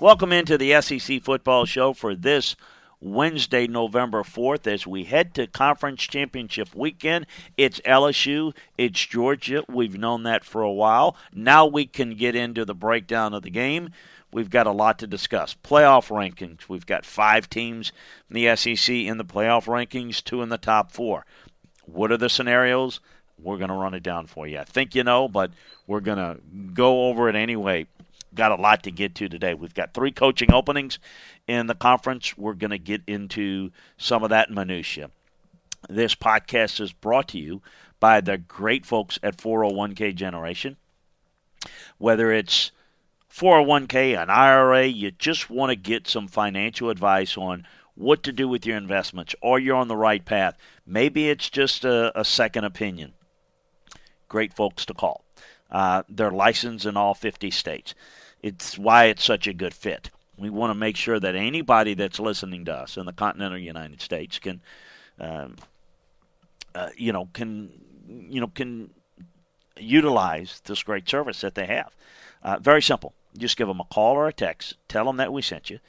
Welcome into the SEC Football Show for this Wednesday, November 4th, as we head to Conference Championship weekend. It's LSU, it's Georgia. We've known that for a while. Now we can get into the breakdown of the game. We've got a lot to discuss. Playoff rankings. We've got five teams in the SEC in the playoff rankings, two in the top four. What are the scenarios? We're going to run it down for you. I think you know, but we're going to go over it anyway got a lot to get to today. We've got three coaching openings in the conference. We're going to get into some of that minutia. This podcast is brought to you by the great folks at 401k Generation. Whether it's 401k, an IRA, you just want to get some financial advice on what to do with your investments, or you're on the right path. Maybe it's just a, a second opinion. Great folks to call. Uh, they're licensed in all 50 states. It's why it's such a good fit. We want to make sure that anybody that's listening to us in the continental United States can, um, uh, you know, can, you know, can utilize this great service that they have. Uh, very simple. Just give them a call or a text. Tell them that we sent you,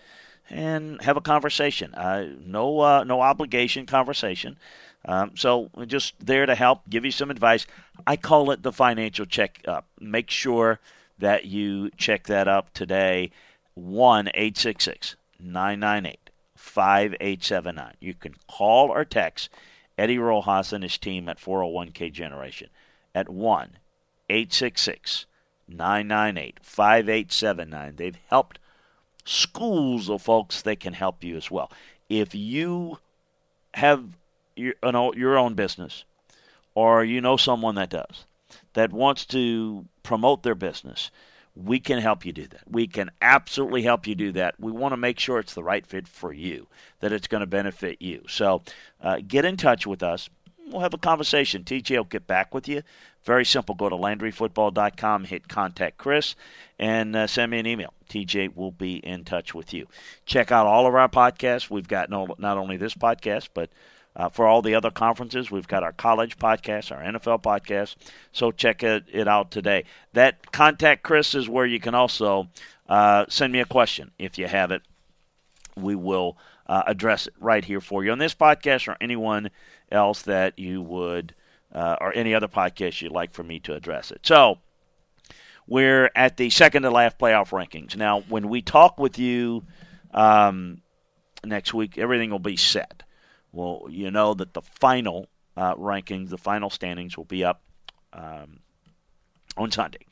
and have a conversation. Uh, no, uh, no obligation conversation. Um, so just there to help, give you some advice. I call it the financial checkup. Make sure that you check that up today. 1 866 998 5879. You can call or text Eddie Rojas and his team at 401k Generation at 1 866 998 5879. They've helped schools of folks that can help you as well. If you have your, your own business or you know someone that does, that wants to promote their business, we can help you do that. We can absolutely help you do that. We want to make sure it's the right fit for you, that it's going to benefit you. So uh, get in touch with us. We'll have a conversation. TJ will get back with you. Very simple. Go to LandryFootball.com, hit contact Chris, and uh, send me an email. TJ will be in touch with you. Check out all of our podcasts. We've got no, not only this podcast, but uh, for all the other conferences, we've got our college podcast, our NFL podcast. So check it, it out today. That contact Chris is where you can also uh, send me a question if you have it. We will uh, address it right here for you on this podcast or anyone else that you would, uh, or any other podcast you'd like for me to address it. So we're at the second to last playoff rankings. Now, when we talk with you um, next week, everything will be set. Well, you know that the final uh, rankings, the final standings will be up um, on Sunday.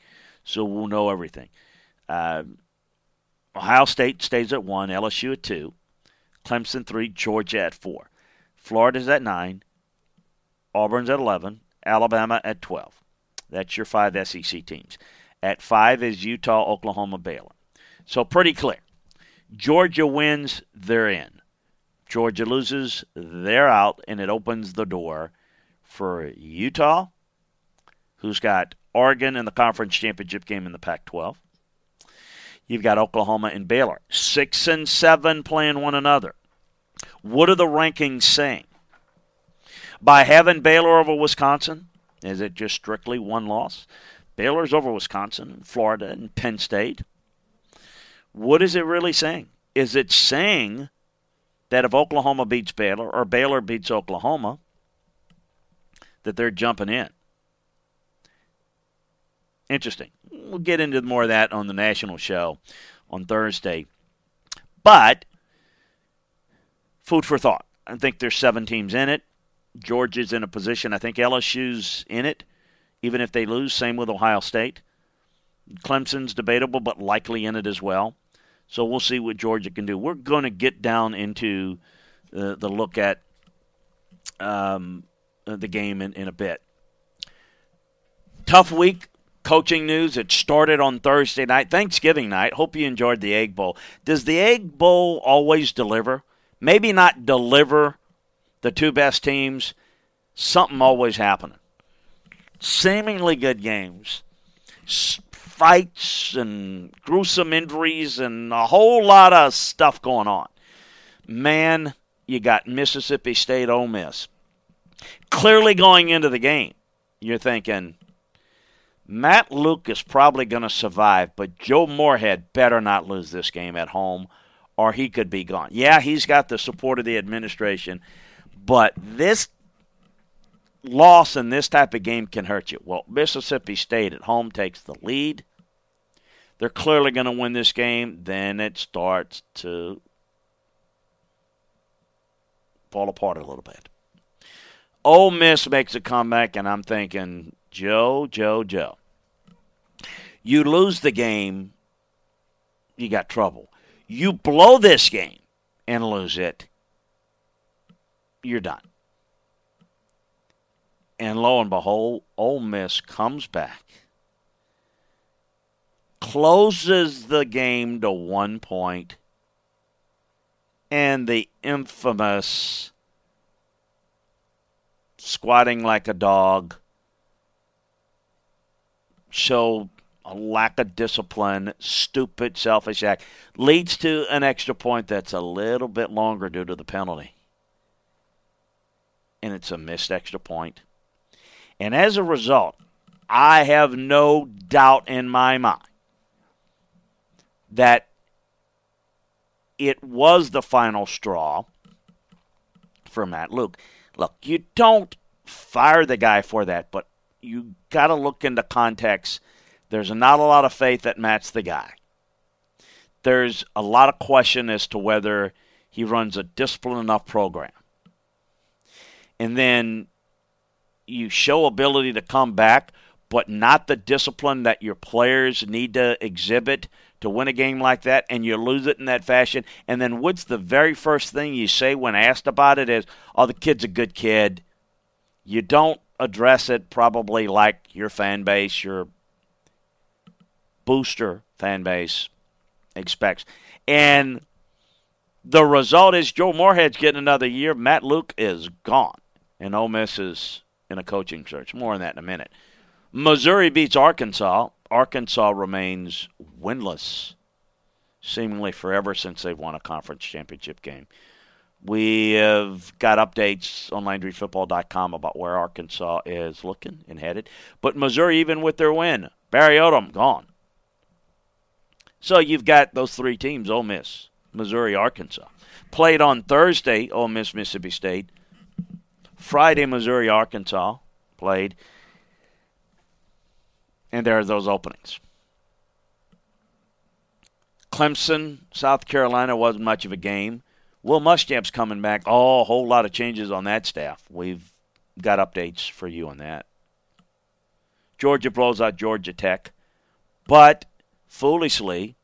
So we'll know everything. Uh, Ohio State stays at 1, LSU at 2, Clemson 3, Georgia at 4. Florida's at 9, Auburn's at 11, Alabama at 12. That's your five SEC teams. At 5 is Utah, Oklahoma, Baylor. So pretty clear. Georgia wins, they're in. Georgia loses, they're out, and it opens the door for Utah, who's got Oregon in the conference championship game in the Pac 12. You've got Oklahoma and Baylor, six and seven playing one another. What are the rankings saying? By having Baylor over Wisconsin, is it just strictly one loss? Baylor's over Wisconsin, Florida, and Penn State. What is it really saying? Is it saying that if Oklahoma beats Baylor or Baylor beats Oklahoma, that they're jumping in? Interesting. We'll get into more of that on the national show on Thursday. But food for thought. I think there's seven teams in it. Georgia's in a position. I think LSU's in it, even if they lose. Same with Ohio State. Clemson's debatable, but likely in it as well. So we'll see what Georgia can do. We're going to get down into the, the look at um, the game in, in a bit. Tough week. Coaching news. It started on Thursday night, Thanksgiving night. Hope you enjoyed the Egg Bowl. Does the Egg Bowl always deliver? Maybe not deliver the two best teams. Something always happening. Seemingly good games fights and gruesome injuries and a whole lot of stuff going on. Man, you got Mississippi State Ole Miss. Clearly going into the game, you're thinking, Matt Luke is probably going to survive, but Joe Moorhead better not lose this game at home or he could be gone. Yeah, he's got the support of the administration, but this loss in this type of game can hurt you. Well, Mississippi State at home takes the lead. They're clearly going to win this game. Then it starts to fall apart a little bit. Ole Miss makes a comeback, and I'm thinking, Joe, Joe, Joe. You lose the game, you got trouble. You blow this game and lose it, you're done. And lo and behold, Ole Miss comes back, closes the game to one point, and the infamous squatting like a dog show a lack of discipline, stupid, selfish act leads to an extra point that's a little bit longer due to the penalty. And it's a missed extra point. And as a result, I have no doubt in my mind that it was the final straw for Matt Luke. Look, you don't fire the guy for that, but you got to look into context. There's not a lot of faith that Matt's the guy. There's a lot of question as to whether he runs a disciplined enough program. And then you show ability to come back, but not the discipline that your players need to exhibit to win a game like that, and you lose it in that fashion. And then what's the very first thing you say when asked about it is, oh, the kid's a good kid. You don't address it probably like your fan base, your booster fan base expects. And the result is Joe Moorhead's getting another year. Matt Luke is gone. And Ole Miss is in a coaching search. More on that in a minute. Missouri beats Arkansas. Arkansas remains winless, seemingly forever since they've won a conference championship game. We have got updates on LandryFootball.com about where Arkansas is looking and headed. But Missouri, even with their win, Barry Odom gone. So you've got those three teams: Ole Miss, Missouri, Arkansas. Played on Thursday, Ole Miss, Mississippi State. Friday, Missouri, Arkansas played. And there are those openings. Clemson, South Carolina wasn't much of a game. Will Muschamp's coming back. Oh, a whole lot of changes on that staff. We've got updates for you on that. Georgia blows out Georgia Tech. But foolishly,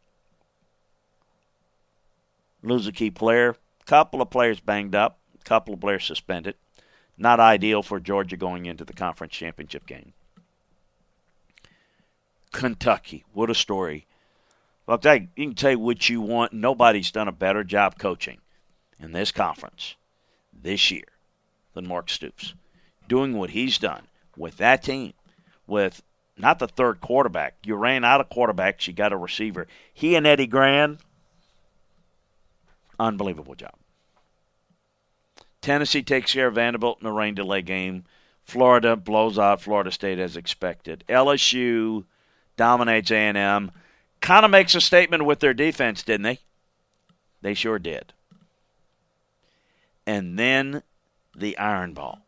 lose a key player. Couple of players banged up. Couple of players suspended. Not ideal for Georgia going into the conference championship game. Kentucky, what a story. Well, you can say what you want. Nobody's done a better job coaching in this conference this year than Mark Stoops. Doing what he's done with that team, with not the third quarterback. You ran out of quarterbacks, you got a receiver. He and Eddie Gran, unbelievable job. Tennessee takes care of Vanderbilt in a rain delay game. Florida blows out Florida State as expected. LSU dominates A&M. Kind of makes a statement with their defense, didn't they? They sure did. And then the Iron Bowl.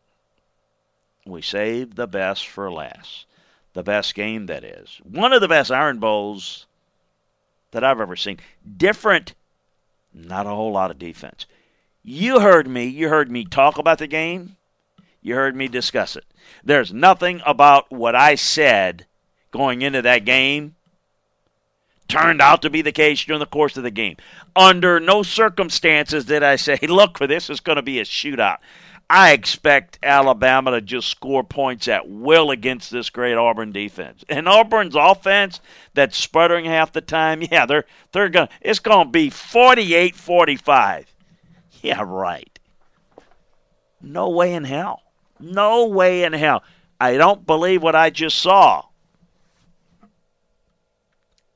We saved the best for last. The best game, that is. One of the best Iron Bowls that I've ever seen. Different, not a whole lot of defense. You heard me. You heard me talk about the game. You heard me discuss it. There's nothing about what I said going into that game turned out to be the case during the course of the game. Under no circumstances did I say, look, for this is going to be a shootout. I expect Alabama to just score points at will against this great Auburn defense. And Auburn's offense that's sputtering half the time, yeah, they're they're going it's going to be 48-45. Yeah, right. No way in hell. No way in hell. I don't believe what I just saw.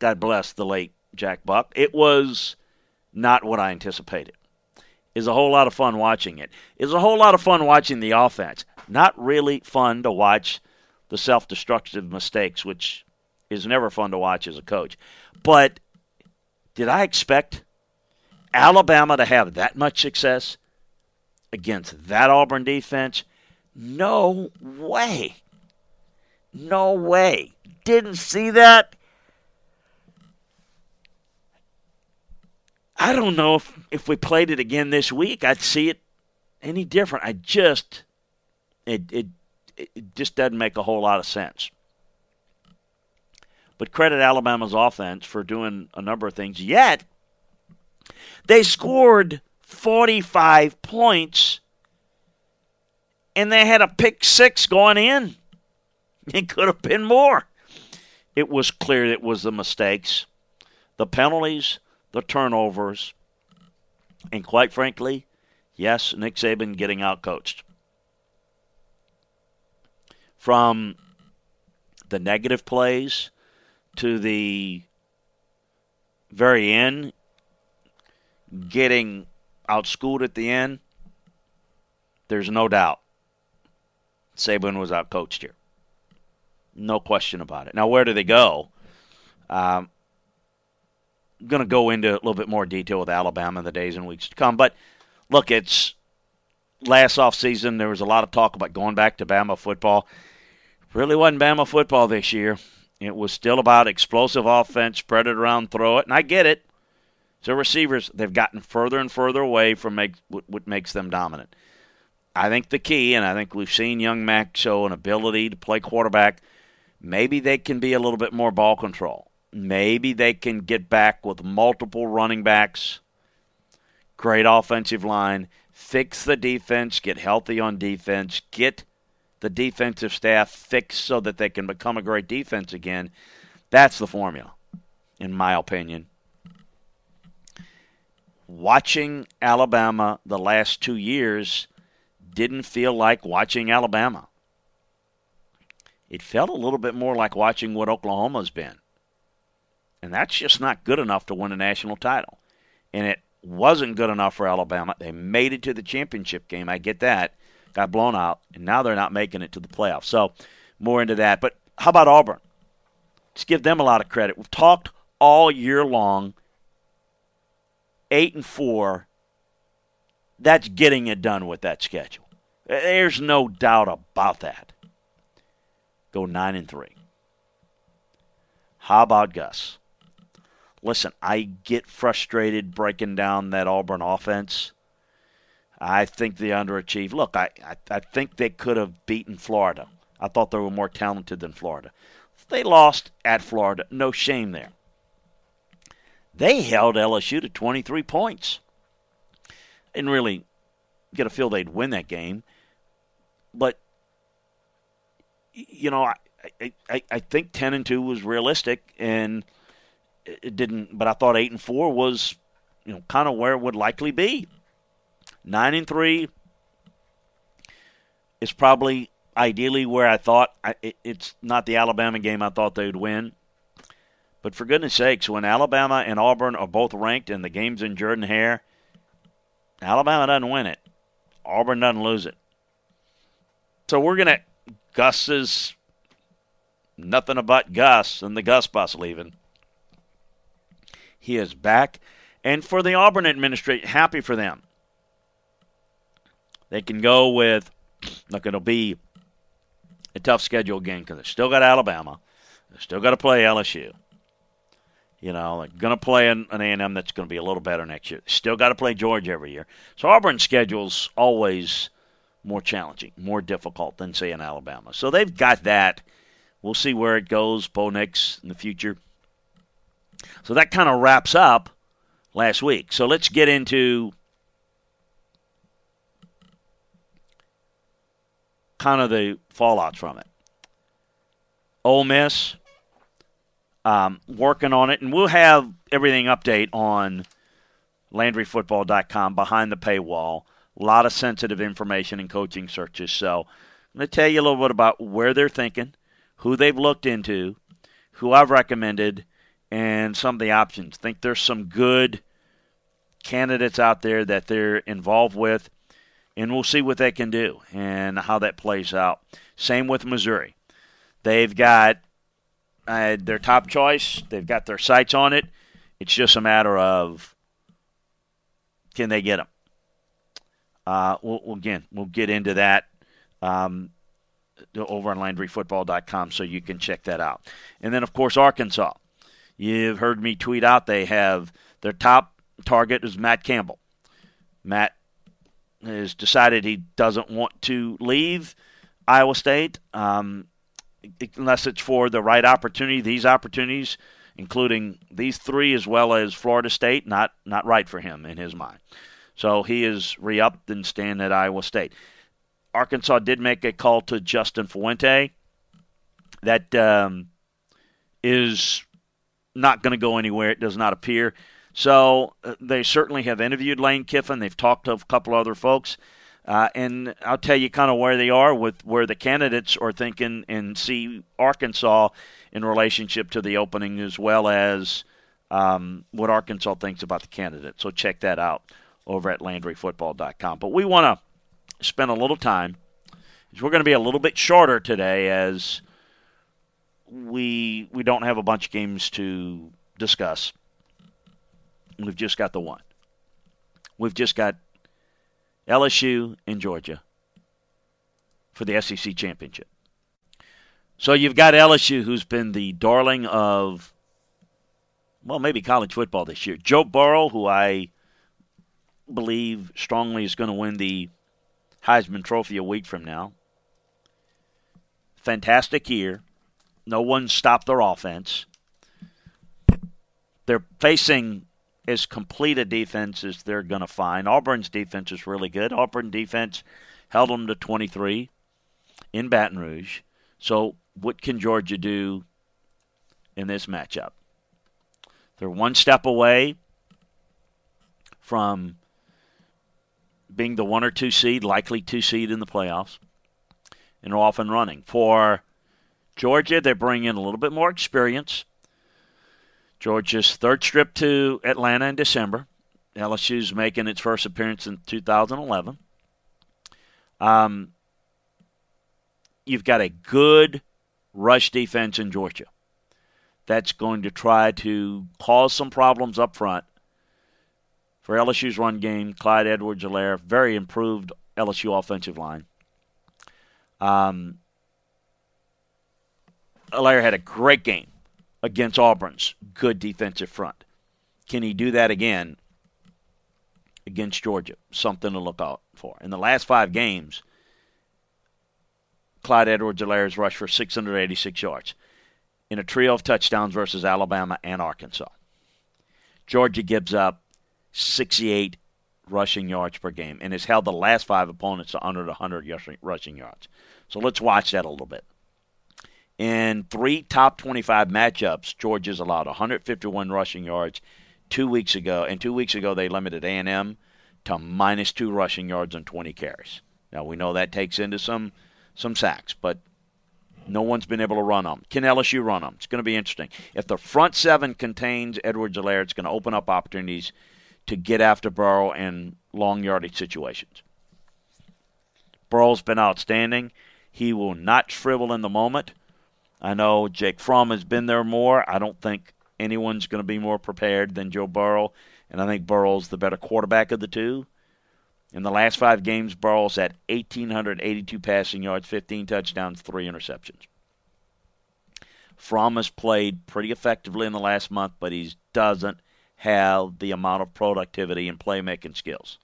God bless the late Jack Buck. It was not what I anticipated. Is a whole lot of fun watching it. Is a whole lot of fun watching the offense. Not really fun to watch the self-destructive mistakes, which is never fun to watch as a coach. But did I expect Alabama to have that much success against that Auburn defense? No way. No way. Didn't see that. I don't know if, if we played it again this week, I'd see it any different. I just it it it just doesn't make a whole lot of sense. But credit Alabama's offense for doing a number of things. Yet they scored 45 points and they had a pick six going in. It could have been more. It was clear it was the mistakes, the penalties, the turnovers, and quite frankly, yes, Nick Saban getting out coached. From the negative plays to the very end, getting outschooled at the end, there's no doubt Saban was outcoached here. No question about it. Now, where do they go? Um, going to go into a little bit more detail with Alabama in the days and weeks to come. But look, it's last off season. There was a lot of talk about going back to Bama football. Really wasn't Bama football this year. It was still about explosive offense, spread it around, throw it, and I get it. So receivers, they've gotten further and further away from make, what makes them dominant. I think the key, and I think we've seen young Mac show an ability to play quarterback. Maybe they can be a little bit more ball control. Maybe they can get back with multiple running backs. Great offensive line. Fix the defense. Get healthy on defense. Get the defensive staff fixed so that they can become a great defense again. That's the formula, in my opinion. Watching Alabama the last two years didn't feel like watching Alabama. It felt a little bit more like watching what Oklahoma's been. And that's just not good enough to win a national title. And it wasn't good enough for Alabama. They made it to the championship game. I get that. Got blown out. And now they're not making it to the playoffs. So more into that. But how about Auburn? Let's give them a lot of credit. We've talked all year long. Eight and four. That's getting it done with that schedule. There's no doubt about that. Go nine and three. How about Gus? Listen, I get frustrated breaking down that Auburn offense. I think they underachieved. Look, I, I, I think they could have beaten Florida. I thought they were more talented than Florida. They lost at Florida. No shame there. They held LSU to 23 points. Didn't really get a feel they'd win that game. But, you know, I, I, I think 10 and 2 was realistic. And – it didn't, but I thought eight and four was, you know, kind of where it would likely be. Nine and three is probably ideally where I thought I, it, it's not the Alabama game I thought they would win. But for goodness sakes, when Alabama and Auburn are both ranked and the game's in Jordan Hare, Alabama doesn't win it. Auburn doesn't lose it. So we're to. Gus's nothing about Gus and the Gus bus leaving. He is back. And for the Auburn administration, happy for them. They can go with, look, it'll be a tough schedule again because they still got Alabama. They still got to play LSU. You know, they're going to play an, an A&M that's going to be a little better next year. Still got to play Georgia every year. So Auburn's schedule's always more challenging, more difficult than, say, in Alabama. So they've got that. We'll see where it goes, Bo Nix, in the future. So that kind of wraps up last week. So let's get into kind of the fallouts from it. Ole Miss, um, working on it, and we'll have everything update on LandryFootball.com behind the paywall. A lot of sensitive information and coaching searches. So I'm going to tell you a little bit about where they're thinking, who they've looked into, who I've recommended, and some of the options. think there's some good candidates out there that they're involved with, and we'll see what they can do and how that plays out. Same with Missouri. They've got uh, their top choice, they've got their sights on it. It's just a matter of can they get them? Uh, we'll, again, we'll get into that um, over on LandryFootball.com so you can check that out. And then, of course, Arkansas. You've heard me tweet out they have their top target is Matt Campbell. Matt has decided he doesn't want to leave Iowa State um, unless it's for the right opportunity. These opportunities, including these three as well as Florida State, not not right for him in his mind. So he is re-upped and staying at Iowa State. Arkansas did make a call to Justin Fuente. That um, is not going to go anywhere. It does not appear. So uh, they certainly have interviewed Lane Kiffin. They've talked to a couple other folks. Uh, and I'll tell you kind of where they are with where the candidates are thinking and see Arkansas in relationship to the opening as well as um, what Arkansas thinks about the candidate. So check that out over at LandryFootball.com. But we want to spend a little time. We're going to be a little bit shorter today as we we don't have a bunch of games to discuss. We've just got the one. We've just got LSU and Georgia for the SEC championship. So you've got LSU, who's been the darling of, well, maybe college football this year. Joe Burrow, who I believe strongly is going to win the Heisman Trophy a week from now. Fantastic year. No one stopped their offense. They're facing as complete a defense as they're going to find. Auburn's defense is really good. Auburn defense held them to 23 in Baton Rouge. So, what can Georgia do in this matchup? They're one step away from being the one or two seed, likely two seed in the playoffs, and are off and running. For Georgia, they bring in a little bit more experience. Georgia's third trip to Atlanta in December. LSU's making its first appearance in 2011. Um, you've got a good rush defense in Georgia that's going to try to cause some problems up front for LSU's run game. Clyde Edwards-Helaire, very improved LSU offensive line. Um, Helaire had a great game against Auburn's good defensive front. Can he do that again against Georgia? Something to look out for. In the last five games, Clyde Edwards-Helaire has rushed for 686 yards in a trio of touchdowns versus Alabama and Arkansas. Georgia gives up 68 rushing yards per game and has held the last five opponents to under 100 rushing yards. So let's watch that a little bit. In three top 25 matchups, Georgia's allowed 151 rushing yards two weeks ago, and two weeks ago they limited A&M to minus two rushing yards on 20 carries. Now we know that takes into some some sacks, but no one's been able to run them. Can LSU run them? It's going to be interesting. If the front seven contains Edwards-Helaire, it's going to open up opportunities to get after Burrow in long yardage situations. Burrow's been outstanding. He will not shrivel in the moment. I know Jake Fromm has been there more. I don't think anyone's going to be more prepared than Joe Burrow, and I think Burrow's the better quarterback of the two. In the last five games, Burrow's at 1,882 passing yards, 15 touchdowns, three interceptions. Fromm has played pretty effectively in the last month, but he doesn't have the amount of productivity and playmaking skills.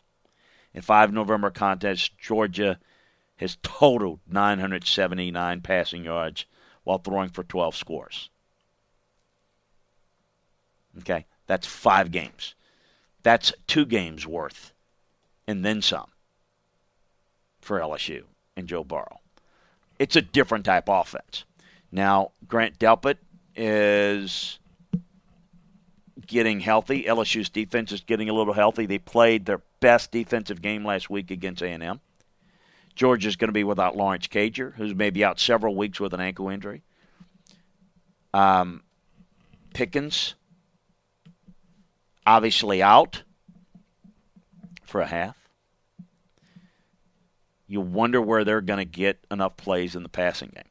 In five November contests, Georgia has totaled 979 passing yards while throwing for 12 scores. Okay, that's five games. That's two games worth and then some for LSU and Joe Burrow. It's a different type offense. Now, Grant Delpit is getting healthy. LSU's defense is getting a little healthy. They played their best defensive game last week against A&M. Georgia's going to be without Lawrence Cager, who's maybe out several weeks with an ankle injury. Um, Pickens, obviously out for a half. You wonder where they're going to get enough plays in the passing game.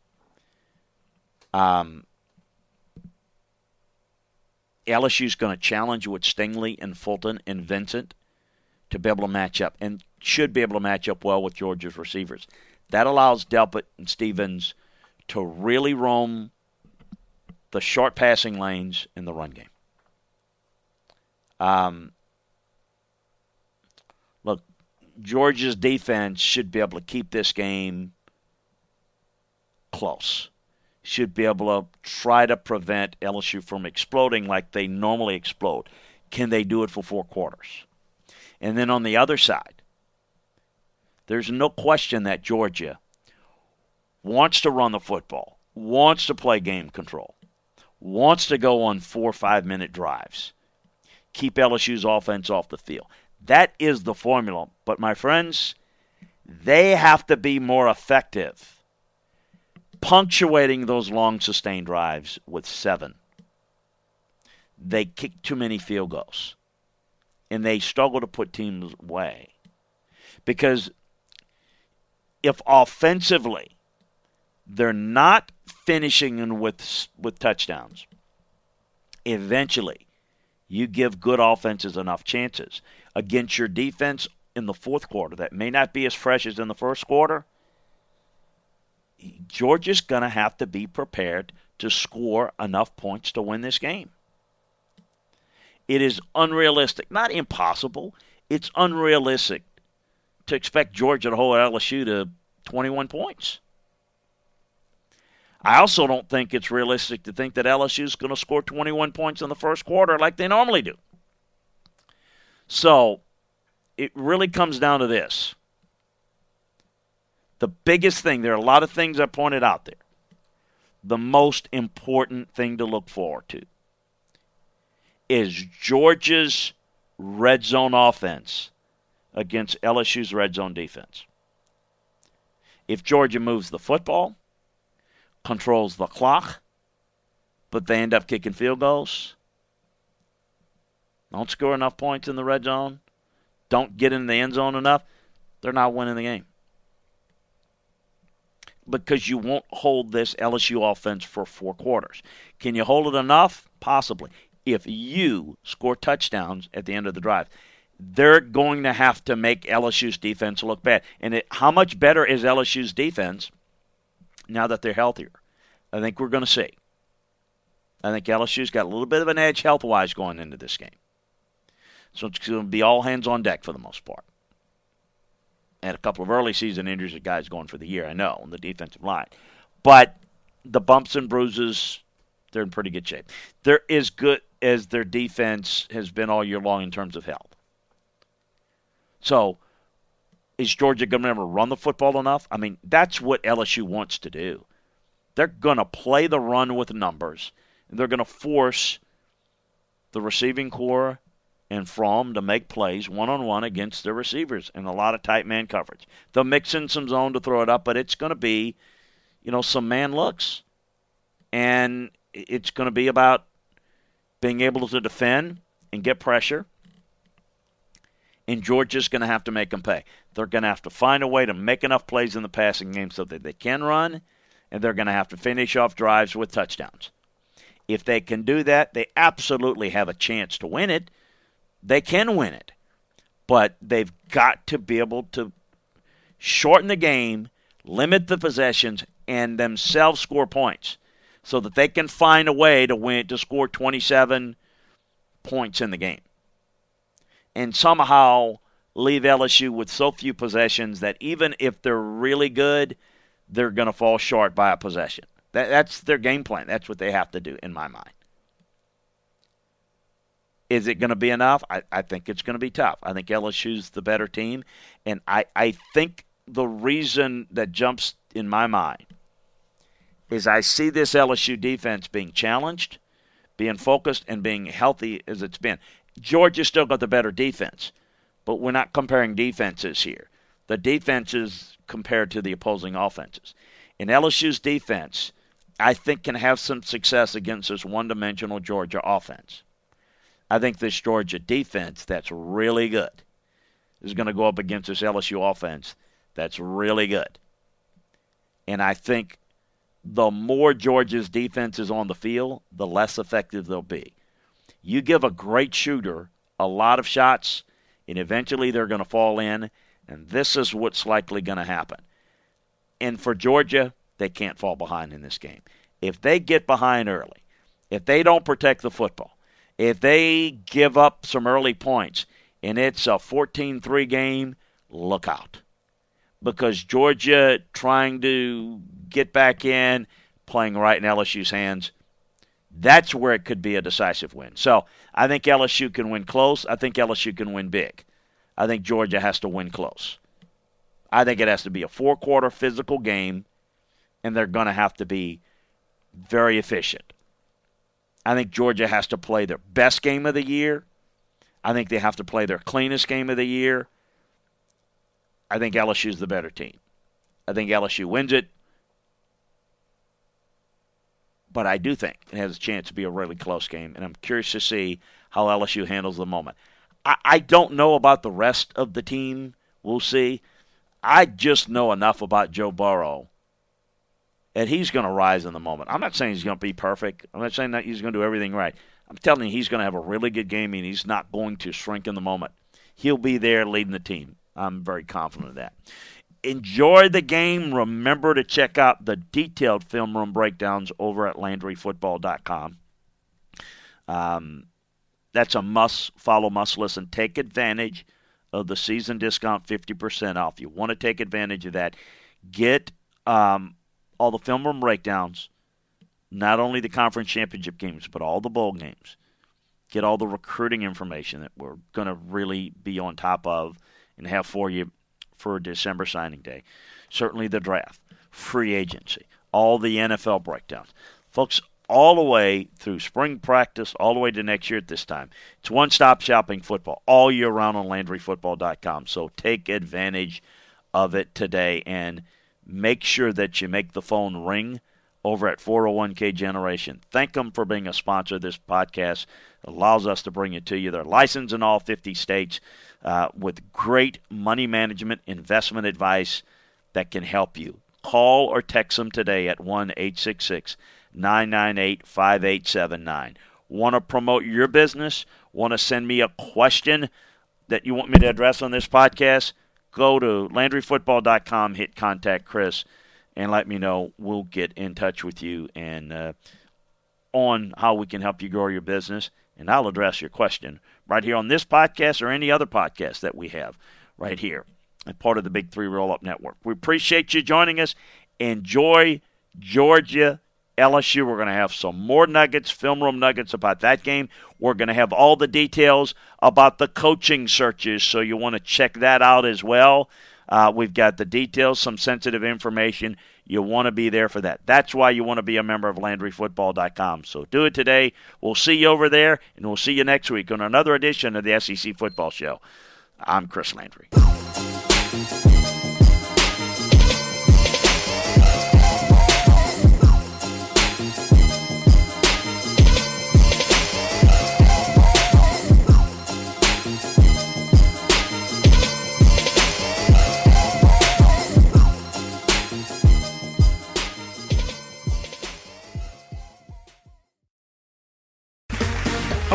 Um, LSU's going to challenge with Stingley and Fulton and Vincent to be able to match up and should be able to match up well with Georgia's receivers. That allows Delpit and Stevens to really roam the short passing lanes in the run game. Um, look, Georgia's defense should be able to keep this game close should be able to try to prevent LSU from exploding like they normally explode. Can they do it for four quarters? And then on the other side, there's no question that Georgia wants to run the football, wants to play game control, wants to go on four or five minute drives, keep LSU's offense off the field. That is the formula. But my friends, they have to be more effective punctuating those long sustained drives with seven. They kick too many field goals. And they struggle to put teams away. Because if offensively they're not finishing with with touchdowns, eventually you give good offenses enough chances against your defense in the fourth quarter that may not be as fresh as in the first quarter Georgia's going to have to be prepared to score enough points to win this game. It is unrealistic, not impossible. It's unrealistic to expect Georgia to hold LSU to 21 points. I also don't think it's realistic to think that LSU is going to score 21 points in the first quarter like they normally do. So it really comes down to this the biggest thing, there are a lot of things I pointed out there. The most important thing to look forward to is Georgia's red zone offense against LSU's red zone defense. If Georgia moves the football, controls the clock, but they end up kicking field goals, don't score enough points in the red zone, don't get in the end zone enough, they're not winning the game because you won't hold this LSU offense for four quarters. Can you hold it enough? Possibly. If you score touchdowns at the end of the drive, they're going to have to make LSU's defense look bad. And it, how much better is LSU's defense now that they're healthier? I think we're going to see. I think LSU's got a little bit of an edge health wise going into this game. So it's going to be all hands on deck for the most part had a couple of early season injuries of guys going for the year, I know, on the defensive line. But the bumps and bruises, they're in pretty good shape. They're good as their defense has been all year long in terms of health. So, is Georgia going to ever run the football enough? I mean, that's what LSU wants to do. They're going to play the run with numbers, and they're going to force the receiving corps and Fromm to make plays one on one against their receivers and a lot of tight man coverage. They'll mix in some zone to throw it up, but it's going to be, you know, some man looks. And it's going to be about being able to defend and get pressure and Georgia's going to have to make them pay. They're going to have to find a way to make enough plays in the passing game so that they can run, and they're going to have to finish off drives with touchdowns. If they can do that, they absolutely have a chance to win it. They can win it. But they've got to be able to shorten the game, limit the possessions, and themselves score points so that they can find a way to win to score 27 points in the game. And somehow leave LSU with so few possessions that even if they're really good, they're going to fall short by a possession. That, that's their game plan. That's what they have to do, in my mind. Is it going to be enough? I, I think it's going to be tough. I think LSU's the better team. And I, I think the reason that jumps in my mind is I see this LSU defense being challenged, being focused, and being healthy as it's been. Georgia still got the better defense, but we're not comparing defenses here. The defenses compared to the opposing offenses. In LSU's defense, I think can have some success against this one-dimensional Georgia offense. I think this Georgia defense that's really good is going to go up against this LSU offense that's really good. And I think the more Georgia's defense is on the field, the less effective they'll be. You give a great shooter a lot of shots, and eventually they're going to fall in, and this is what's likely going to happen. And for Georgia, they can't fall behind in this game. If they get behind early, if they don't protect the football, if they give up some early points, and it's a 14 3 game, look out. Because Georgia trying to get back in, playing right in LSU's hands, that's where it could be a decisive win. So I think LSU can win close. I think LSU can win big. I think Georgia has to win close. I think it has to be a four quarter physical game, and they're going to have to be very efficient. I think Georgia has to play their best game of the year. I think they have to play their cleanest game of the year. I think LSU is the better team. I think LSU wins it but I do think it has a chance to be a really close game, and I'm curious to see how LSU handles the moment. I, I don't know about the rest of the team. We'll see. I just know enough about Joe Burrow and he's going to rise in the moment. I'm not saying he's going to be perfect. I'm not saying that he's going to do everything right. I'm telling you, he's going to have a really good game, and he's not going to shrink in the moment. He'll be there leading the team. I'm very confident of that enjoy the game. Remember to check out the detailed film room breakdowns over at LandryFootball.com. Um, that's a must follow, must listen. Take advantage of the season discount 50% off. You want to take advantage of that. Get um, all the film room breakdowns, not only the conference championship games, but all the bowl games. Get all the recruiting information that we're going to really be on top of and have for you for December signing day. Certainly the draft, free agency, all the NFL breakdowns. Folks, all the way through spring practice, all the way to next year at this time. It's one stop shopping football all year round on LandryFootball.com. So take advantage of it today and make sure that you make the phone ring over at 401k Generation. Thank them for being a sponsor of this podcast. It allows us to bring it to you. They're licensed in all 50 states uh, with great money management investment advice that can help you. Call or text them today at 1 866 998 5879. Want to promote your business? Want to send me a question that you want me to address on this podcast? Go to LandryFootball.com, hit contact Chris, and let me know. We'll get in touch with you and uh, on how we can help you grow your business, and I'll address your question right here on this podcast or any other podcast that we have right here and part of the Big Three Roll Up Network. We appreciate you joining us. Enjoy Georgia LSU. We're going to have some more nuggets, film room nuggets about that game. We're going to have all the details about the coaching searches, so you want to check that out as well. Uh, we've got the details, some sensitive information. You want to be there for that. That's why you want to be a member of LandryFootball.com. So do it today. We'll see you over there, and we'll see you next week on another edition of the SEC Football Show. I'm Chris Landry.